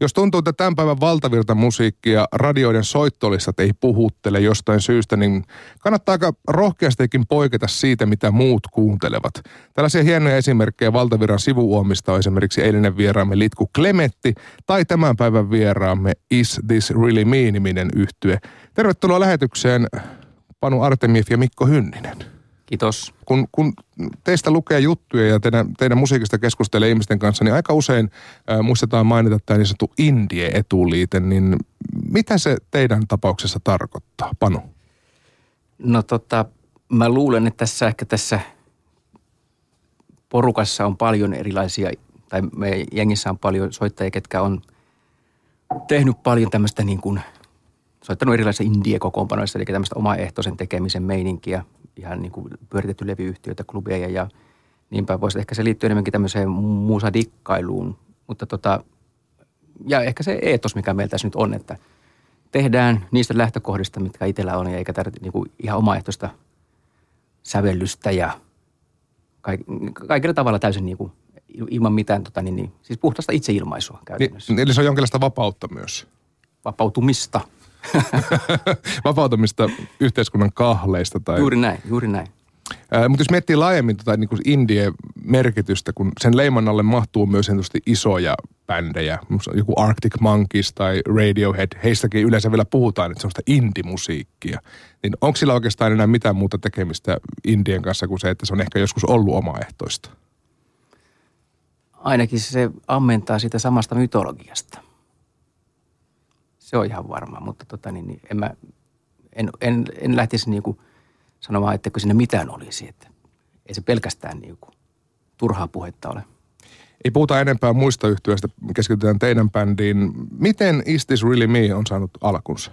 Jos tuntuu, että tämän päivän valtavirta musiikki ja radioiden soittolistat ei puhuttele jostain syystä, niin kannattaa aika rohkeastikin poiketa siitä, mitä muut kuuntelevat. Tällaisia hienoja esimerkkejä valtavirran sivuuomista on esimerkiksi eilinen vieraamme Litku Klemetti tai tämän päivän vieraamme Is This Really Me-niminen yhtye. Tervetuloa lähetykseen Panu Artemiev ja Mikko Hynninen. Kiitos. Kun, kun teistä lukee juttuja ja teidän, teidän musiikista keskustelee ihmisten kanssa, niin aika usein äh, muistetaan mainita tämä niin sanottu Indie-etuliite, niin mitä se teidän tapauksessa tarkoittaa, Panu? No tota, mä luulen, että tässä ehkä tässä porukassa on paljon erilaisia, tai me jengissä on paljon soittajia, ketkä on tehnyt paljon tämmöistä niin kuin, soittanut erilaisia indie-kokoonpanoissa, eli tämmöistä omaehtoisen tekemisen meininkiä – ihan niin kuin pyöritetty levyyhtiöitä, klubeja ja niin päin pois. Ehkä se liittyy enemmänkin tämmöiseen musadikkailuun, mutta tota, ja ehkä se eetos, mikä meillä tässä nyt on, että tehdään niistä lähtökohdista, mitkä itsellä on, ja eikä tarvitse niin kuin ihan omaehtoista sävellystä ja kaikilla tavalla täysin niin kuin, ilman mitään, tota, niin, niin, siis puhtaasta itseilmaisua käytännössä. Niin, eli se on jonkinlaista vapautta myös. Vapautumista. vapautumista yhteiskunnan kahleista. Tai... Juuri näin, juuri näin. Äh, mutta jos miettii laajemmin tota, niin indie-merkitystä, kun sen leiman alle mahtuu myös isoja bändejä, joku Arctic Monkeys tai Radiohead, heistäkin yleensä vielä puhutaan, että se on sitä indie-musiikkia. Niin onko sillä oikeastaan enää mitään muuta tekemistä indien kanssa kuin se, että se on ehkä joskus ollut omaehtoista? Ainakin se ammentaa sitä samasta mytologiasta. Se on ihan varma, mutta tota, niin, niin en, mä, en, en, en lähtisi niin kuin sanomaan, että kun sinne mitään olisi. Että ei se pelkästään niin kuin turhaa puhetta ole. Ei puhuta enempää muista yhtiöistä, keskitytään teidän bändiin. Miten Is This Really Me on saanut alkunsa?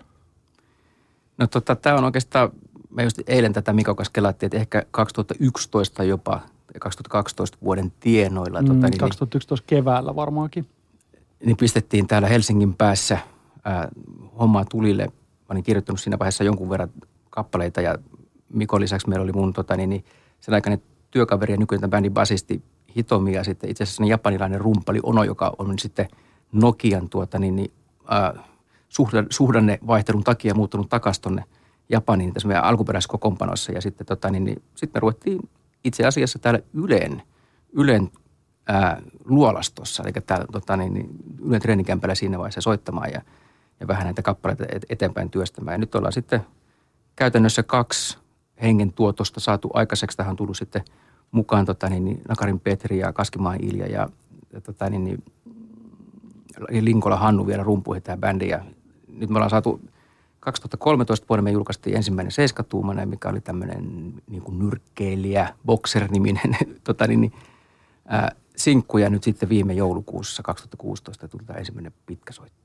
No tota, tämä on oikeastaan, me just eilen tätä Mika kanssa kelattiin, että ehkä 2011 jopa, 2012 vuoden tienoilla. Mm, tota, niin, 2011 keväällä varmaankin. Niin pistettiin täällä Helsingin päässä – hommaa tulille. Mä olin kirjoittanut siinä vaiheessa jonkun verran kappaleita ja Mikon lisäksi meillä oli mun tota, niin, niin sen aikainen työkaveri ja nykyinen bändin basisti Hitomi ja sitten itse asiassa japanilainen rumpali Ono, joka on sitten Nokian tuota, niin, niin, ää, suhdanne vaihtelun takia muuttunut takaisin tuonne Japaniin tässä meidän alkuperäisessä. Ja sitten tota, niin, niin, sit me ruvettiin itse asiassa täällä Ylen, Ylen ää, luolastossa, eli täällä tota, niin, niin, Ylen treenikämpällä siinä vaiheessa soittamaan ja – ja vähän näitä kappaleita eteenpäin työstämään. Ja nyt ollaan sitten käytännössä kaksi hengen tuotosta saatu aikaiseksi. Tähän on tullut sitten mukaan tota, niin, niin, Nakarin Petri ja Kaskimaan Ilja ja, ja tota, niin, niin, Linkola Hannu vielä rumpuihin tämä bändi. Ja nyt me ollaan saatu 2013 vuonna me julkaistiin ensimmäinen seiskatuumainen, mikä oli tämmöinen niin kuin nyrkkeilijä, boxer-niminen tota, niin, niin, sinkku. Ja nyt sitten viime joulukuussa 2016 tuli tämä ensimmäinen pitkä soitto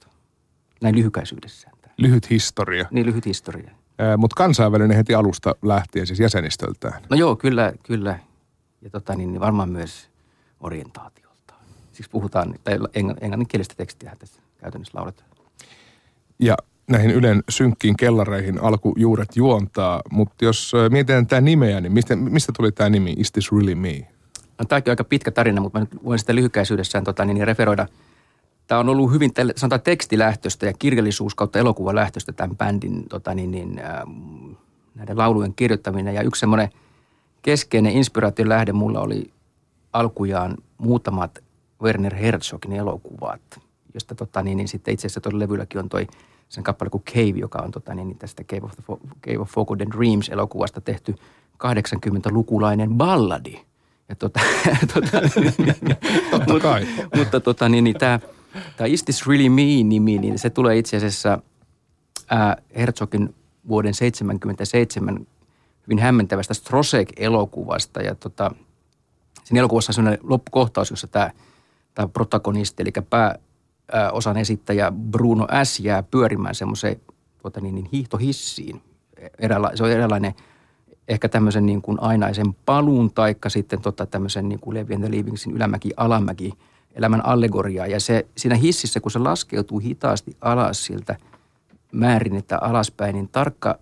näin lyhykäisyydessään. Lyhyt historia. Niin, lyhyt historia. Mutta kansainvälinen heti alusta lähtien siis jäsenistöltään. No joo, kyllä, kyllä. Ja tota, niin, niin varmaan myös orientaatiolta. Siksi puhutaan, tai englanninkielistä tekstiä tässä käytännössä lauletaan. Ja näihin Ylen synkkiin kellareihin alkujuuret juontaa, mutta jos mietitään tämä nimeä, niin mistä, mistä tuli tämä nimi Is This Really Me? No tämäkin on aika pitkä tarina, mutta mä nyt voin sitä lyhykäisyydessään tota, niin, niin referoida – Tämä on ollut hyvin sanotaan tekstilähtöistä ja kirjallisuus kautta elokuvalähtöistä tämän bändin tota niin, niin, äh, näiden laulujen kirjoittaminen. Ja yksi semmoinen keskeinen inspiraation lähde mulla oli alkujaan muutamat Werner Herzogin elokuvat, josta tota, niin, niin sitten itse asiassa tuolla levylläkin on toi sen kappale kuin Cave, joka on tota, niin, niin tästä Cave of, the, Cave of Forgotten Dreams elokuvasta tehty 80-lukulainen balladi. Ja tota, tota, Totta kai. mutta, mutta tota, niin, niin, tämä Tämä Is This Really Me-nimi, niin se tulee itse asiassa ää, Herzogin vuoden 1977 hyvin hämmentävästä Strosek-elokuvasta. Ja tota, siinä elokuvassa on sellainen loppukohtaus, jossa tämä, tämä protagonisti, eli pääosan esittäjä Bruno S. jää pyörimään semmoiseen tuota niin, niin hiihtohissiin. Eräänla, se on eräänlainen ehkä tämmöisen niin kuin ainaisen paluun taikka sitten tota tämmöisen niin kuin Levi and the Livingsin ylämäki-alamäki – elämän allegoriaa. Ja se siinä hississä, kun se laskeutuu hitaasti alas siltä että alaspäin, niin tarkka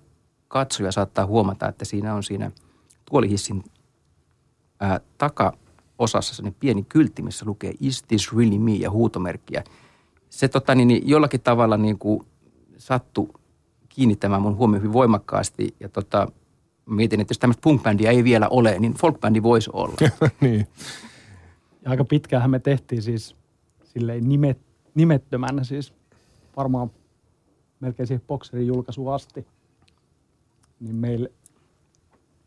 katsoja saattaa huomata, että siinä on siinä tuolihissin ää, takaosassa sellainen pieni kyltti, missä lukee Is this really me ja huutomerkkiä. se tota, niin, niin jollakin tavalla niin kuin sattui kiinnittämään mun huomioon hyvin voimakkaasti. Ja tota, mietin, että jos tämmöistä punk ei vielä ole, niin folkbändi voisi olla. niin. Ja aika pitkäänhän me tehtiin siis silleen nimet, nimettömänä siis varmaan melkein siihen bokserin julkaisuun asti. Niin meillä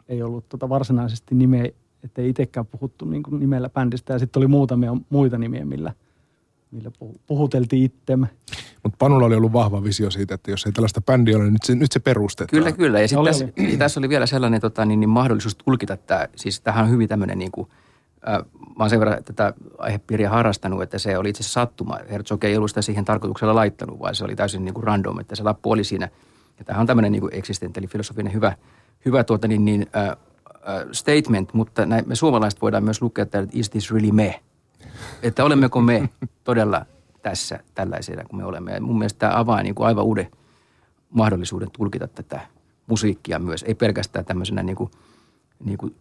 ei ollut tota varsinaisesti nimeä, ettei itsekään puhuttu niin kuin nimellä bändistä. Ja sitten oli muutamia muita nimiä, millä, millä puhuteltiin itsemme. Mutta Panulla oli ollut vahva visio siitä, että jos ei tällaista bändiä ole, niin nyt se, nyt se perustetaan. Kyllä, kyllä. Ja sitten tässä, oli. tässä oli vielä sellainen tota, niin, niin mahdollisuus tulkita tämä. Siis tähän on hyvin tämmöinen niin kuin, mä oon sen verran tätä aihepiiriä harrastanut, että se oli itse asiassa sattuma. Herzog ei ollut sitä siihen tarkoituksella laittanut, vaan se oli täysin niin kuin random, että se lappu oli siinä. Ja tämähän on tämmöinen niin eksistenteli filosofinen hyvä, hyvä tuota, niin, niin, äh, äh, statement, mutta näin, me suomalaiset voidaan myös lukea, että is this really me? Että olemmeko me todella tässä tällaisena kuin me olemme. Ja mun mielestä tämä avaa niin kuin aivan uuden mahdollisuuden tulkita tätä musiikkia myös. Ei pelkästään tämmöisenä niin kuin, niin kuin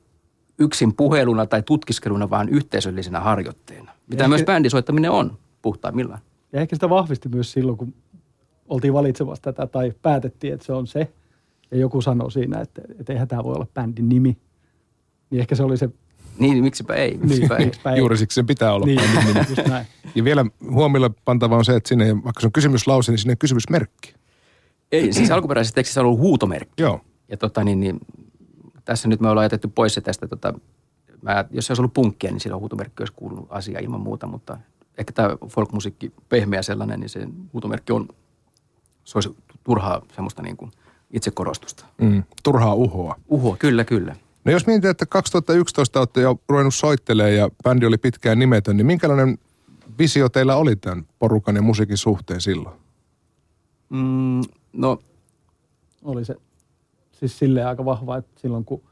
yksin puheluna tai tutkiskeluna, vaan yhteisöllisenä harjoitteena. Mitä ehkä, myös bändisoittaminen on puhtaimmillaan. Ja ehkä sitä vahvisti myös silloin, kun oltiin valitsemassa tätä tai päätettiin, että se on se. Ja joku sanoi siinä, että, että eihän tämä voi olla bändin nimi. Niin ehkä se oli se niin, miksipä ei. Niin, miksipä niin, ei. Miksipä ei. Juuri siksi sen pitää olla. Niin, just näin. Ja vielä huomiolle pantava on se, että sinne, vaikka se on kysymyslause, niin sinne on kysymysmerkki. Ei, siis alkuperäisessä tekstissä on ollut huutomerkki. Joo. Ja tota, niin, niin, tässä nyt me ollaan jätetty pois se tästä, tota, mä, jos se olisi ollut punkkia, niin silloin huutomerkki olisi kuulunut asia ilman muuta, mutta ehkä tämä folkmusiikki, pehmeä sellainen, niin se huutomerkki on, se olisi turhaa semmoista niin kuin itsekorostusta. Mm, turhaa uhoa. Uhoa, kyllä, kyllä. No jos mietit, että 2011 olette jo ruvennut soittelemaan ja bändi oli pitkään nimetön, niin minkälainen visio teillä oli tämän porukan ja musiikin suhteen silloin? Mm, no. Oli se siis silleen aika vahva, että silloin kun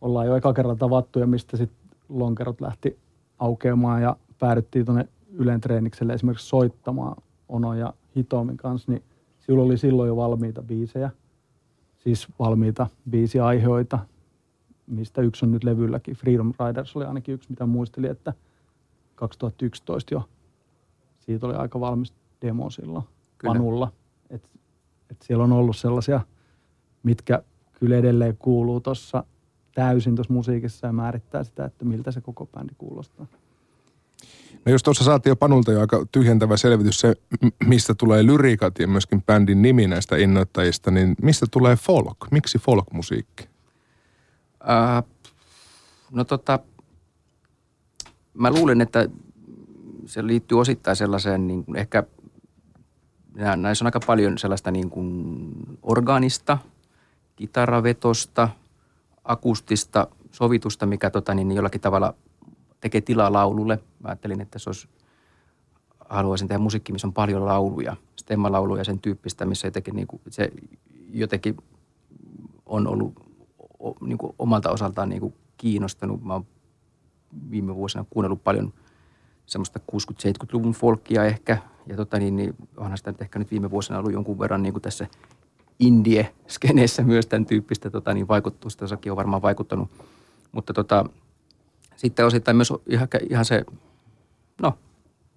ollaan jo eka kerran tavattu ja mistä sitten lonkerot lähti aukeamaan ja päädyttiin tuonne Ylen treenikselle esimerkiksi soittamaan Ono ja Hitomin kanssa, niin silloin oli silloin jo valmiita biisejä. Siis valmiita biisiaiheita, mistä yksi on nyt levylläkin. Freedom Riders oli ainakin yksi, mitä muistelin, että 2011 jo siitä oli aika valmis demo silloin kyllä. Panulla. Et, et siellä on ollut sellaisia, mitkä kyllä edelleen kuuluu tuossa täysin tuossa musiikissa ja määrittää sitä, että miltä se koko bändi kuulostaa. No jos tuossa saatiin jo Panulta jo aika tyhjentävä selvitys se, mistä tulee lyriikat ja myöskin bändin nimi näistä innoittajista, niin mistä tulee folk? Miksi folk-musiikki? Äh, no tota, mä luulen, että se liittyy osittain sellaiseen niin kuin ehkä, näissä on aika paljon sellaista niin kuin organista, kitaravetosta, akustista sovitusta, mikä tota, niin jollakin tavalla tekee tilaa laululle. Mä ajattelin, että se olisi, haluaisin tehdä musiikki, missä on paljon lauluja, stemmalauluja sen tyyppistä, missä jotenkin, niin kuin, se jotenkin on ollut niin kuin omalta osaltaan niin kuin kiinnostanut. Mä oon viime vuosina kuunnellut paljon semmoista 60-70-luvun folkia ehkä. Ja tota niin, niin onhan sitä nyt ehkä nyt viime vuosina ollut jonkun verran niin kuin tässä indie-skeneessä myös tämän tyyppistä tota, niin vaikutusta. Sekin on varmaan vaikuttanut. Mutta tota, sitten osittain myös ihan, ihan se, no,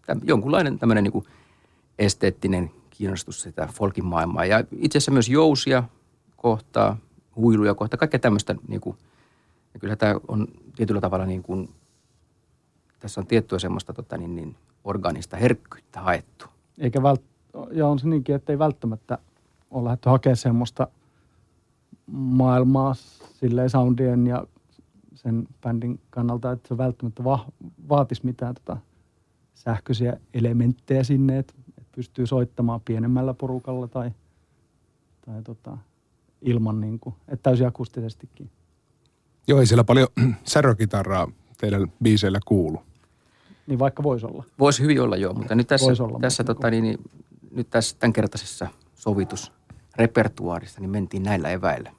täm, jonkunlainen tämmöinen niin esteettinen kiinnostus sitä folkin maailmaa. Ja itse asiassa myös jousia kohtaa – huiluja kohta, kaikkea tämmöistä. Niin kuin, ja kyllä tämä on tietyllä tavalla niin kuin, tässä on tiettyä semmoista tota, niin, niin, organista herkkyyttä haettu. Eikä vält, ja on se niinkin, että ei välttämättä ole lähdetty hakemaan semmoista maailmaa silleen soundien ja sen bändin kannalta, että se välttämättä va- vaatisi mitään tota sähköisiä elementtejä sinne, että, että pystyy soittamaan pienemmällä porukalla tai, tai tota, ilman, niin kuin, että täysin akustisestikin. Joo, ei siellä paljon särökitaraa teidän biiseillä kuulu. Niin vaikka voisi olla. Voisi hyvin olla joo, mutta nyt tässä, olla, tässä tota, niin, niin, nyt tässä tämänkertaisessa sovitusrepertuaarissa niin mentiin näillä eväillä.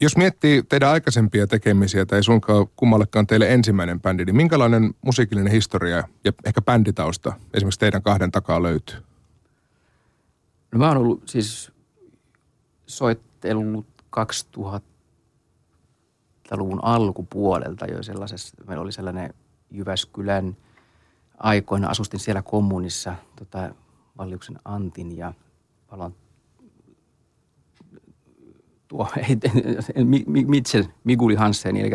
Jos miettii teidän aikaisempia tekemisiä, tai ei suinkaan kummallekaan teille ensimmäinen bändi, niin minkälainen musiikillinen historia ja ehkä bänditausta esimerkiksi teidän kahden takaa löytyy? No mä oon ollut siis soittellut 2000-luvun alkupuolelta jo sellaisessa, meillä oli sellainen Jyväskylän aikoina asustin siellä kommunissa tota, Valliuksen Antin ja Valon tuo, Mitchell, Miguli Hansen, eli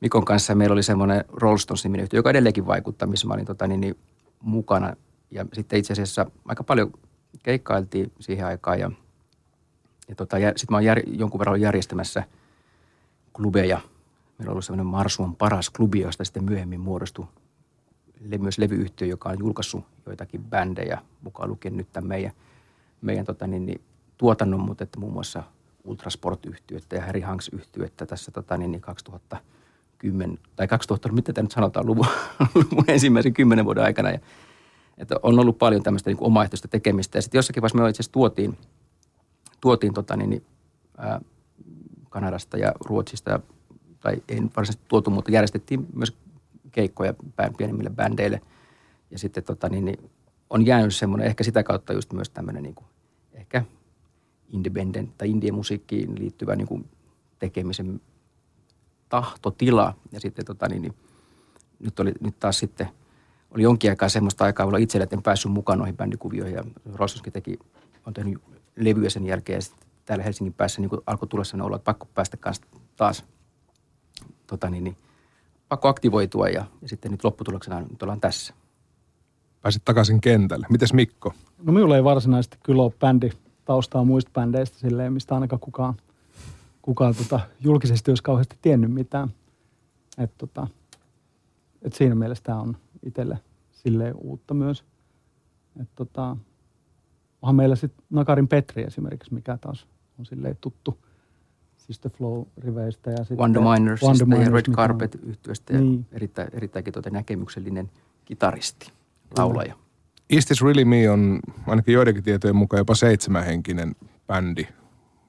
Mikon kanssa meillä oli semmoinen Rollstons-niminen yhtiö, joka edelleenkin vaikuttaa, missä mä olin tota, niin, niin, mukana. Ja sitten itse asiassa aika paljon keikkailtiin siihen aikaan ja, ja tota, sitten mä oon jär, jonkun verran järjestämässä klubeja. Meillä on ollut semmoinen Marsuon paras klubi, josta sitten myöhemmin muodostui myös levyyhtiö, joka on julkaissut joitakin bändejä, mukaan lukien nyt tämän meidän, meidän tota, niin, niin, tuotannon, mutta että muun muassa Ultrasport-yhtiötä ja Harry Hanks-yhtiötä tässä tota, niin, niin 2010, tai 2000, mitä tämä nyt sanotaan, luvun, luvun ensimmäisen kymmenen vuoden aikana. Ja, että on ollut paljon tämmöistä niin omaehtoista tekemistä. Ja sitten jossakin vaiheessa me itse asiassa tuotiin, tuotiin tota, niin, niin, ää, Kanadasta ja Ruotsista, tai ei varsinaisesti tuotu, mutta järjestettiin myös keikkoja pienemmille bändeille. Ja sitten tota, niin, niin, on jäänyt semmoinen, ehkä sitä kautta just myös tämmöinen niin kuin, ehkä independent tai indie musiikkiin liittyvä niin kuin tekemisen tahtotila. Ja sitten tota, niin, niin, nyt, oli, nyt taas sitten oli jonkin aikaa semmoista aikaa, itselle, että en päässyt mukaan noihin bändikuvioihin. Ja Rossoskin teki, on tehnyt levyjä sen jälkeen. Ja sitten täällä Helsingin päässä niin alkoi tulla sellainen olo, että pakko päästä kanssa taas tota, niin, niin, pakko aktivoitua ja, ja sitten nyt lopputuloksena nyt ollaan tässä. Pääsit takaisin kentälle. Mites Mikko? No minulla ei varsinaisesti kyllä ole bändi taustaa muista bändeistä silleen, mistä ainakaan kukaan, kukaan tota, julkisesti olisi kauheasti tiennyt mitään. Et, tota, et siinä mielessä tämä on itselle silleen uutta myös. Et, tota, onhan meillä sitten Nakarin Petri esimerkiksi, mikä taas on silleen tuttu – Sister Flow-riveistä. Ja sitten Wonder Minersista Miners, ja Red Carpet-yhtiöstä niin. ja erittäin, erittäinkin tuota näkemyksellinen kitaristi, laulaja. Is This Really Me on ainakin joidenkin tietojen mukaan jopa seitsemänhenkinen bändi.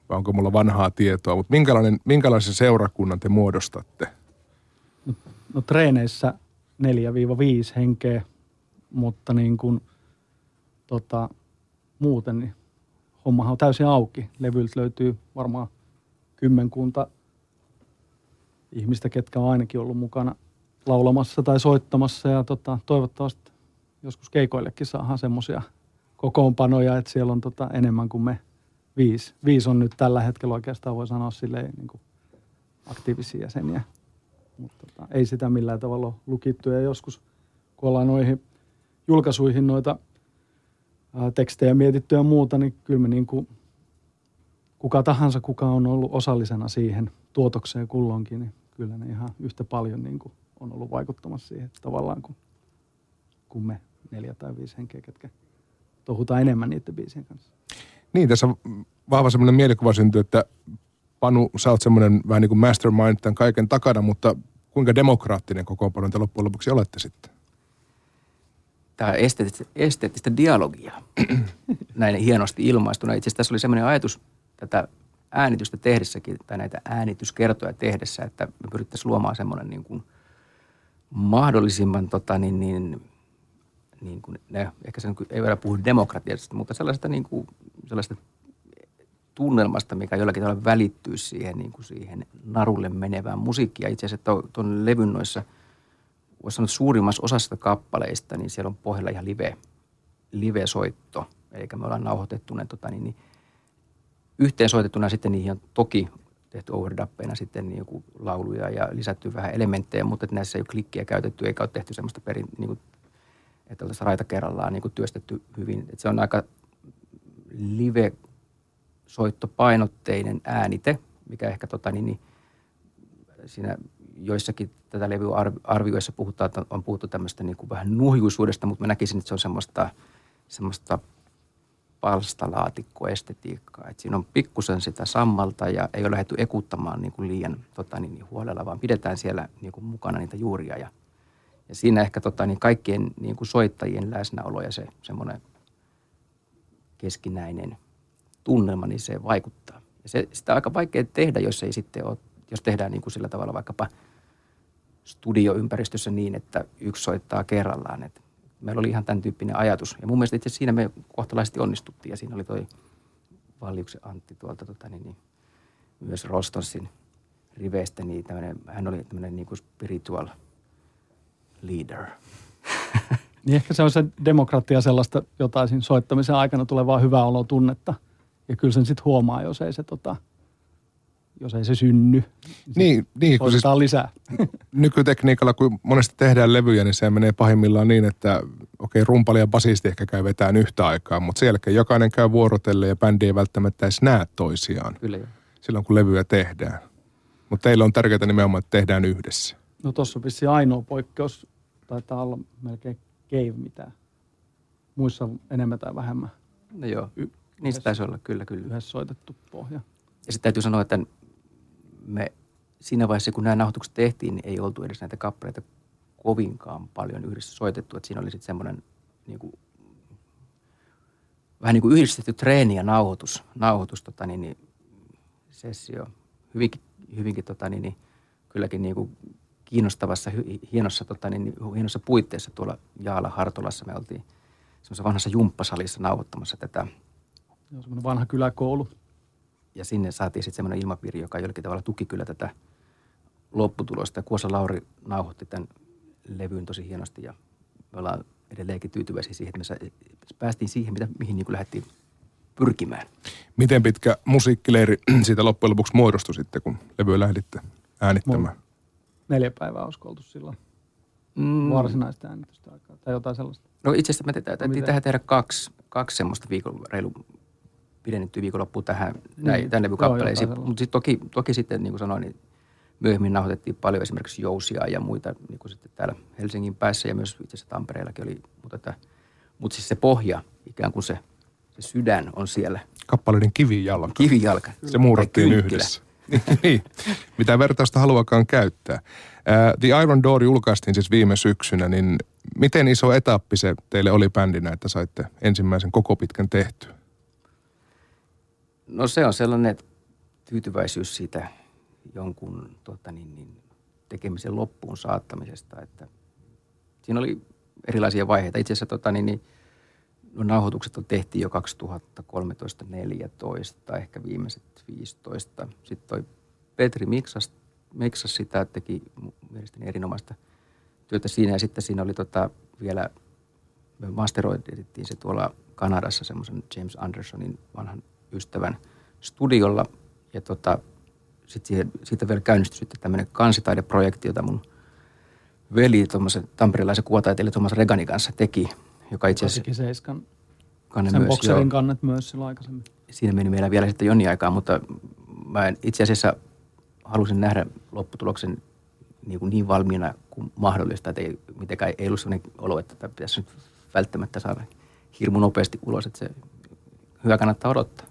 Vai onko mulla vanhaa tietoa, mutta minkälainen, minkälaisen seurakunnan te muodostatte? No, no treeneissä 4-5 henkeä, mutta niin kuin, tota, muuten niin hommahan on täysin auki. Levyltä löytyy varmaan kymmenkunta ihmistä, ketkä on ainakin ollut mukana laulamassa tai soittamassa ja tota, toivottavasti joskus keikoillekin saadaan semmoisia kokoonpanoja, että siellä on tota enemmän kuin me viisi. Viisi on nyt tällä hetkellä oikeastaan voi sanoa silleen niin kuin aktiivisia jäseniä. Mutta tota, ei sitä millään tavalla ole lukittu ja joskus kun ollaan noihin julkaisuihin noita ää, tekstejä mietitty ja muuta, niin kyllä me niin kuin kuka tahansa, kuka on ollut osallisena siihen tuotokseen kulloinkin, niin kyllä ne ihan yhtä paljon niin kuin on ollut vaikuttamassa siihen tavallaan kuin, kuin me neljä tai viisi henkeä, ketkä tohutaan enemmän niiden biisien kanssa. Niin, tässä on vahva semmoinen mielikuva syntyy, että Panu, sä oot semmoinen vähän niin kuin mastermind tämän kaiken takana, mutta kuinka demokraattinen kokoonpano te loppujen lopuksi olette sitten? Tämä esteettistä, esteettistä dialogia, näin hienosti ilmaistuna. Itse asiassa tässä oli semmoinen ajatus tätä äänitystä tehdessäkin, tai näitä äänityskertoja tehdessä, että me pyrittäisiin luomaan semmoinen niin kuin mahdollisimman tota, niin, niin, niin kuin, ne, ehkä se ei vielä puhu demokratiasta, mutta sellaista, niin kuin, sellaista tunnelmasta, mikä jollakin tavalla välittyy siihen, niin kuin siihen narulle menevään musiikkiin. Itse asiassa tuon levyn noissa, voisi sanoa, suurimmassa osassa kappaleista, niin siellä on pohjalla ihan live, live-soitto. Eli me ollaan nauhoitettu ne tota, niin, niin, yhteensoitettuna sitten niihin on toki tehty overdappeina sitten niin lauluja ja lisätty vähän elementtejä, mutta näissä ei ole klikkiä käytetty eikä ole tehty semmoista perin, niin kuin, että oltaisiin raita kerrallaan niin kuin työstetty hyvin. Että se on aika live soittopainotteinen äänite, mikä ehkä tota, niin, niin, siinä joissakin tätä levyarvioissa puhutaan, että on puhuttu tämmöistä niin kuin vähän nuhjuisuudesta, mutta mä näkisin, että se on semmoista, semmoista palstalaatikkoestetiikkaa. Et siinä on pikkusen sitä sammalta ja ei ole lähdetty ekuttamaan niin kuin liian tota, niin, niin huolella, vaan pidetään siellä niin kuin mukana niitä juuria. Ja, ja siinä ehkä tota, niin kaikkien niin kuin soittajien läsnäolo ja se semmoinen keskinäinen tunnelma, niin se vaikuttaa. Ja se, sitä on aika vaikea tehdä, jos ei sitten ole, jos tehdään niin kuin sillä tavalla vaikkapa studioympäristössä niin, että yksi soittaa kerrallaan. Että meillä oli ihan tämän tyyppinen ajatus. Ja mun mielestä itse siinä me kohtalaisesti onnistuttiin. Ja siinä oli toi Valliuksen Antti tuolta tota, niin, niin, myös Rostonsin riveistä. Niin tämmönen, hän oli tämmöinen niin spiritual leader. Niin ehkä se on se demokratia sellaista jotain siinä soittamisen aikana tulevaa hyvää olotunnetta. Ja kyllä sen sitten huomaa, jos ei se, tota, jos ei se synny. Niin, niin kun siis lisää. nykytekniikalla, kun monesti tehdään levyjä, niin se menee pahimmillaan niin, että okei, okay, rumpali ja basisti ehkä käy vetään yhtä aikaa, mutta sen jälkeen jokainen käy vuorotelle ja bändi ei välttämättä edes näe toisiaan. Kyllä jo. Silloin, kun levyjä tehdään. Mutta teillä on tärkeää nimenomaan, että tehdään yhdessä. No tuossa on vissiin ainoa poikkeus. Taitaa olla melkein cave mitä muissa enemmän tai vähemmän. No joo, y- niistä taisi olla, kyllä, kyllä. Yhdessä soitettu pohja. Ja sitten täytyy sanoa, että me siinä vaiheessa, kun nämä nauhoitukset tehtiin, niin ei oltu edes näitä kappaleita kovinkaan paljon yhdessä soitettu. Että siinä oli sitten semmoinen niin kuin, vähän niin kuin yhdistetty treeni ja nauhoitus, nauhoitus tota, niin, niin, sessio. Hyvinkin, hyvinkin tota, niin, niin, kylläkin niin kuin kiinnostavassa, hienossa, tota, niin, hienossa puitteissa tuolla Jaala Hartolassa. Me oltiin semmoisessa vanhassa jumppasalissa nauhoittamassa tätä. Joo, semmoinen vanha kyläkoulu. Ja sinne saatiin sitten semmoinen ilmapiiri, joka jollakin tavalla tuki kyllä tätä lopputulosta. Kuosa Lauri nauhoitti tämän levyyn tosi hienosti ja me ollaan edelleenkin tyytyväisiä siihen, että me päästiin siihen, mitä, mihin niin lähdettiin pyrkimään. Miten pitkä musiikkileiri siitä loppujen lopuksi muodostui sitten, kun levyä lähditte äänittämään? Neljä päivää olisiko oltu silloin mm. varsinaista äänitystä aikaa tai jotain sellaista. No itse asiassa me täytyy tähän tehdä kaksi, kaksi semmoista viikon, reilu pidennettyä viikonloppu tähän, niin. näin, tämän levykappaleisiin. Mutta sitten toki, toki sitten, niin kuin sanoin, niin myöhemmin nauhoitettiin paljon esimerkiksi jousia ja muita, niin kuin sitten täällä Helsingin päässä ja myös itse asiassa Tampereellakin oli. Mutta, että, mutta siis se pohja, ikään kuin se, se sydän on siellä. Kappaleiden kivijalka. Kivijalka. Se muurattiin yhdessä. niin, mitä vertausta haluakaan käyttää. The Iron Door julkaistiin siis viime syksynä, niin miten iso etappi se teille oli bändinä, että saitte ensimmäisen koko pitkän tehtyä? No se on sellainen tyytyväisyys siitä jonkun tota niin, niin, tekemisen loppuun saattamisesta, että siinä oli erilaisia vaiheita. Itse asiassa tota, niin, niin, nauhoitukset on tehty jo 2013-2014, ehkä viimeiset 15. Sitten toi Petri miksas, miksas sitä, teki mielestäni erinomaista työtä siinä. Ja sitten siinä oli tota vielä, me masteroidettiin se tuolla Kanadassa semmoisen James Andersonin vanhan ystävän studiolla. Ja tota, sitten siitä vielä käynnistyi sitten tämmöinen kansitaideprojekti, jota mun veli, tuommoisen tamperilaisen kuvataiteilija Thomas Reganin kanssa teki, joka itse asiassa... Seiskan kanne sen myös, bokserin joo. kannet myös silloin aikaisemmin. Siinä meni meillä vielä sitten jonni aikaa, mutta mä en, itse asiassa halusin nähdä lopputuloksen niin, kuin niin valmiina kuin mahdollista, että ei, mitenkään ei ollut sellainen olo, että tämä pitäisi nyt välttämättä saada hirmu nopeasti ulos, että se hyvä kannattaa odottaa.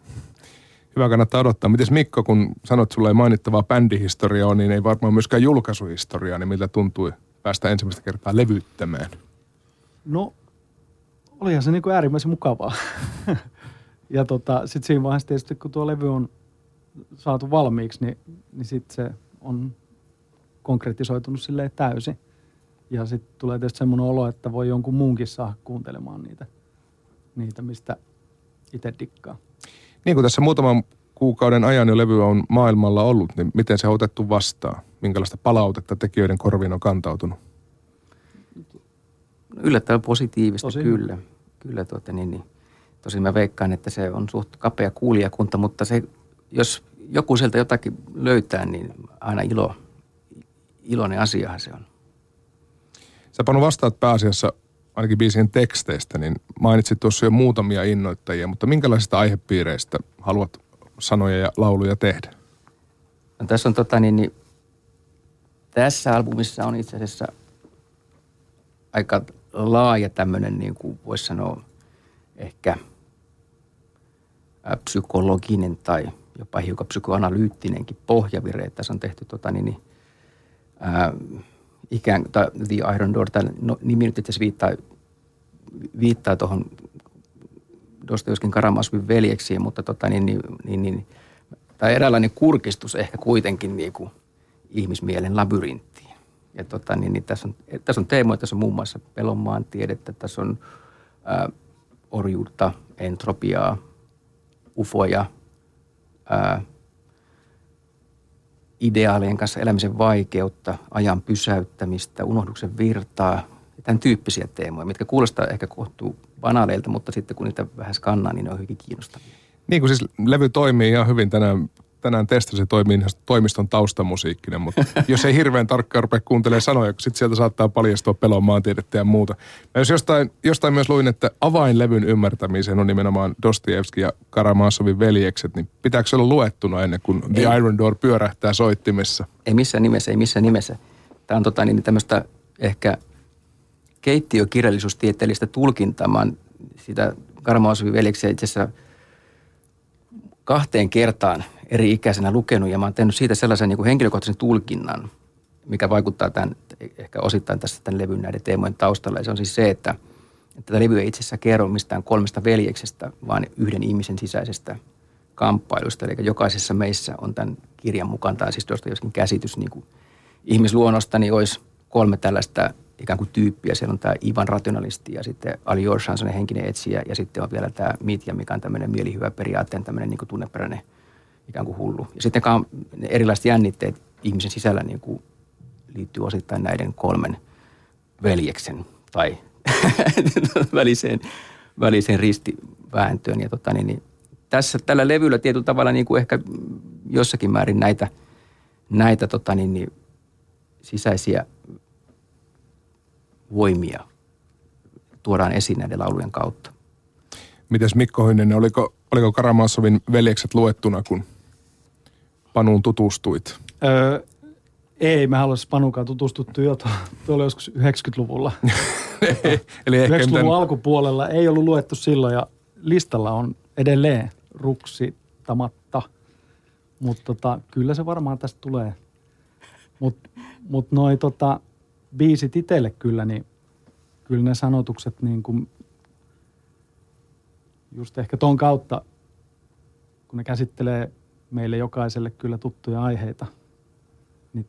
Hyvä kannattaa odottaa. Mites Mikko, kun sanot, että sulla ei mainittavaa bändihistoriaa, niin ei varmaan myöskään julkaisuhistoriaa, niin miltä tuntui päästä ensimmäistä kertaa levyttämään? No, olihan se niin kuin äärimmäisen mukavaa. ja tota, sitten siinä vaiheessa tietysti, kun tuo levy on saatu valmiiksi, niin, niin sitten se on konkretisoitunut silleen täysin. Ja sitten tulee tietysti semmoinen olo, että voi jonkun muunkin saada kuuntelemaan niitä, niitä mistä itse dikkaa. Niin kuin tässä muutaman kuukauden ajan jo levy on maailmalla ollut, niin miten se on otettu vastaan? Minkälaista palautetta tekijöiden korviin on kantautunut? Yllättävän positiivista, Tosi. kyllä. Kyllä tuota, niin, niin. Tosin mä veikkaan, että se on suht kapea kuulijakunta, mutta se, jos joku sieltä jotakin löytää, niin aina ilo, iloinen asiahan se on. Sä Panu vastaat pääasiassa ainakin biisien teksteistä, niin mainitsit tuossa jo muutamia innoittajia, mutta minkälaisista aihepiireistä haluat sanoja ja lauluja tehdä? No, tässä on tota niin, niin tässä albumissa on itse asiassa aika laaja tämmöinen, niin kuin voisi sanoa, ehkä psykologinen tai jopa hiukan psykoanalyyttinenkin pohjavire. Tässä on tehty tota, niin, niin, ää, ikään tai The Iron Door, tämä no, nimi nyt itse viittaa, viittaa tuohon Dostoevskin Karamasvin veljeksiin, mutta tota, niin, niin, niin, niin, tämä eräänlainen kurkistus ehkä kuitenkin niin kuin ihmismielen labyrinttiin. Ja tota, niin, niin, tässä, on, tässä on teemoja, tässä on muun muassa pelonmaan tiedettä, tässä on ää, orjuutta, entropiaa, ufoja, ää, ideaalien kanssa elämisen vaikeutta, ajan pysäyttämistä, unohduksen virtaa. tämän tyyppisiä teemoja, mitkä kuulostaa ehkä kohtuu banaaleilta, mutta sitten kun niitä vähän skannaa, niin ne on hyvin kiinnostavia. Niin kuin siis levy toimii ihan hyvin tänään tänään testasi toimiston taustamusiikkina, mutta jos ei hirveän tarkkaan rupea kuuntelemaan sanoja, kun sitten sieltä saattaa paljastua pelon maantiedettä ja muuta. Mä jos jostain, jostain myös luin, että avainlevyn ymmärtämiseen on nimenomaan Dostoevski ja Karamazovin veljekset, niin pitääkö se olla luettuna ennen kuin The ei. Iron Door pyörähtää soittimessa? Ei missään nimessä, ei missään nimessä. Tämä on tota, niin tämmöistä ehkä keittiökirjallisuustieteellistä tulkintaa. Mä sitä Karamazovin veljeksiä itse asiassa kahteen kertaan eri ikäisenä lukenut ja mä oon tehnyt siitä sellaisen niin kuin henkilökohtaisen tulkinnan, mikä vaikuttaa tämän, ehkä osittain tässä tämän levyn näiden teemojen taustalla. Ja se on siis se, että, että tämä levy ei itse asiassa kerro mistään kolmesta veljeksestä, vaan yhden ihmisen sisäisestä kamppailusta. Eli jokaisessa meissä on tämän kirjan mukaan, tai siis tuosta joskin käsitys niin kuin ihmisluonnosta, niin olisi kolme tällaista ikään kuin tyyppiä. Siellä on tämä Ivan rationalisti ja sitten Ali Jorshan, henkinen etsijä ja sitten on vielä tämä Mitja, mikä on tämmöinen mielihyvä periaatteen tämmöinen niin kuin tunneperäinen ikään kuin hullu. Ja sitten ne erilaiset jännitteet ihmisen sisällä niin kuin liittyy osittain näiden kolmen veljeksen tai väliseen, väliseen ristivääntöön. Ja tota, niin, niin, tässä tällä levyllä tietyllä tavalla niin kuin ehkä jossakin määrin näitä, näitä tota, niin, niin, sisäisiä voimia tuodaan esiin näiden laulujen kautta. Mites Mikko Hynninen, oliko, oliko Karamassovin veljekset luettuna, kun Panuun tutustuit? Öö, ei, mä haluaisin Panukaan tutustuttu jo tuolla joskus 90-luvulla. Eli 90-luvun miten... alkupuolella ei ollut luettu silloin ja listalla on edelleen ruksitamatta. Mutta tota, kyllä se varmaan tästä tulee. Mutta mut noin tota, biisit itselle kyllä, niin kyllä ne sanotukset niin kuin, just ehkä ton kautta, kun ne käsittelee meille jokaiselle kyllä tuttuja aiheita, niin,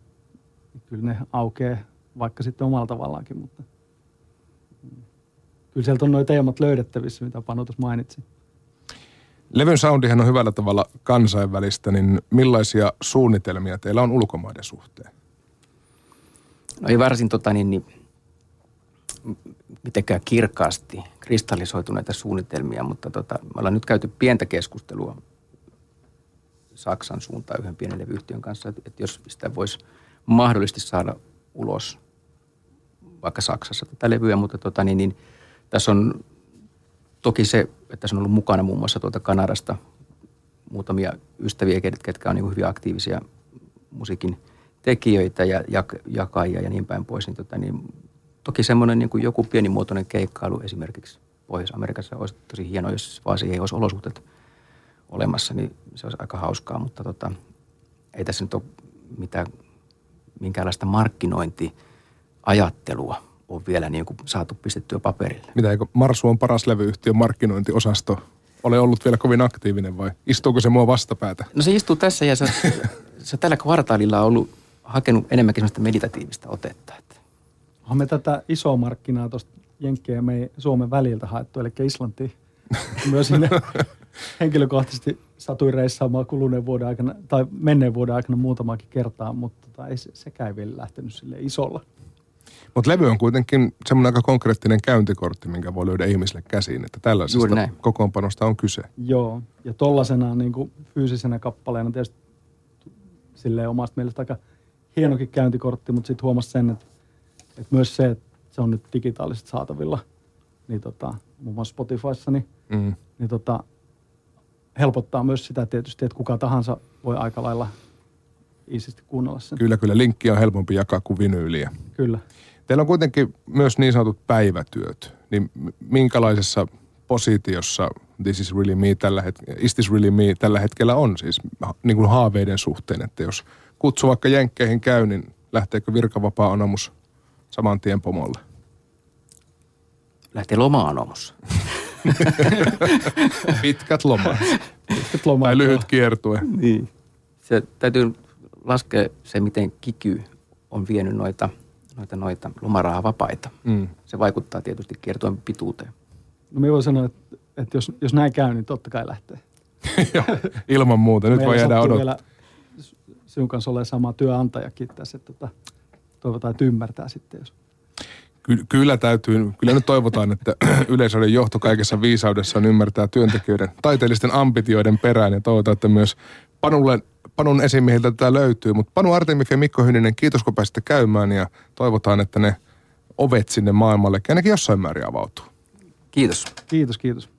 niin kyllä ne aukeaa vaikka sitten omalla tavallaankin, mutta kyllä sieltä on nuo teemat löydettävissä, mitä Panu tuossa mainitsi. Levyn soundihan on hyvällä tavalla kansainvälistä, niin millaisia suunnitelmia teillä on ulkomaiden suhteen? No ei varsin tota, niin, niin, mitenkään kirkkaasti kristallisoituneita suunnitelmia, mutta tota, me ollaan nyt käyty pientä keskustelua Saksan suuntaan yhden pienen levyyhtiön kanssa, että, että jos sitä voisi mahdollisesti saada ulos vaikka Saksassa tätä levyä, mutta tota, niin, niin, tässä on toki se, että tässä on ollut mukana muun muassa tuolta Kanadasta muutamia ystäviä, ketkä on niin hyvin aktiivisia musiikin tekijöitä ja jak, jakajia ja niin päin pois, niin, tota, niin toki semmoinen niin joku pienimuotoinen keikkailu esimerkiksi Pohjois-Amerikassa olisi tosi hieno, jos vaan siihen ei olisi olosuhteet – olemassa, niin se olisi aika hauskaa, mutta tota, ei tässä nyt ole mitään, minkäänlaista markkinointiajattelua on vielä niin kuin saatu pistettyä paperille. Mitä, eikö Marsu on paras levyyhtiön markkinointiosasto ole ollut vielä kovin aktiivinen vai istuuko se mua vastapäätä? No se istuu tässä ja se, se tällä kvartaalilla on ollut hakenut enemmänkin sellaista meditatiivista otetta. Että. Onhan me tätä isoa markkinaa tuosta Jenkkien ja meidän Suomen väliltä haettu, eli Islanti myös sinne henkilökohtaisesti satuin reissaamaan kuluneen vuoden aikana, tai menneen vuoden aikana muutamakin kertaa, mutta tota, ei, sekään ei vielä lähtenyt sille isolla. Mutta levy on kuitenkin semmoinen aika konkreettinen käyntikortti, minkä voi löydä ihmisille käsiin, että tällaisesta kokoonpanosta on kyse. Joo, ja tollasena niin kuin fyysisenä kappaleena tietysti silleen omasta mielestä aika hienokin käyntikortti, mutta sitten huomasi sen, että, että myös se, että se on nyt digitaalisesti saatavilla, niin tota, muun muassa Spotifyssa, niin, mm. niin tota, helpottaa myös sitä tietysti, että kuka tahansa voi aika lailla iisisti kuunnella sen. Kyllä, kyllä. Linkki on helpompi jakaa kuin vinyyliä. Kyllä. Teillä on kuitenkin myös niin sanotut päivätyöt. Niin minkälaisessa positiossa This is really me tällä hetkellä, Is this really me tällä hetkellä on siis niin kuin haaveiden suhteen, että jos kutsu vaikka jenkkeihin käy, niin lähteekö virkavapaa anomus saman tien pomolle? Lähtee loma-anomus. Pitkät lomat. Pitkät lomat. Tai lyhyt kiertue. Niin. Se täytyy laskea se, miten kiky on vienyt noita, noita, noita lomarahavapaita. Mm. Se vaikuttaa tietysti kiertueen pituuteen. No me voi sanoa, että, että jos, jos näin käy, niin totta kai lähtee. Ilman muuta. Nyt voi jäädä odottaa. Sinun kanssa ole sama työnantajakin tässä, että tota, toivotaan, että ymmärtää sitten, jos Ky- kyllä täytyy, kyllä nyt toivotaan, että yleisöiden johto kaikessa viisaudessaan ymmärtää työntekijöiden taiteellisten ambitioiden perään ja toivotaan, että myös Panulle, Panun esimiehiltä tätä löytyy. Mutta Panu Artemif ja Mikko Hyninen, kiitos kun pääsitte käymään ja toivotaan, että ne ovet sinne maailmalle ainakin jossain määrin avautuu. Kiitos. Kiitos, kiitos.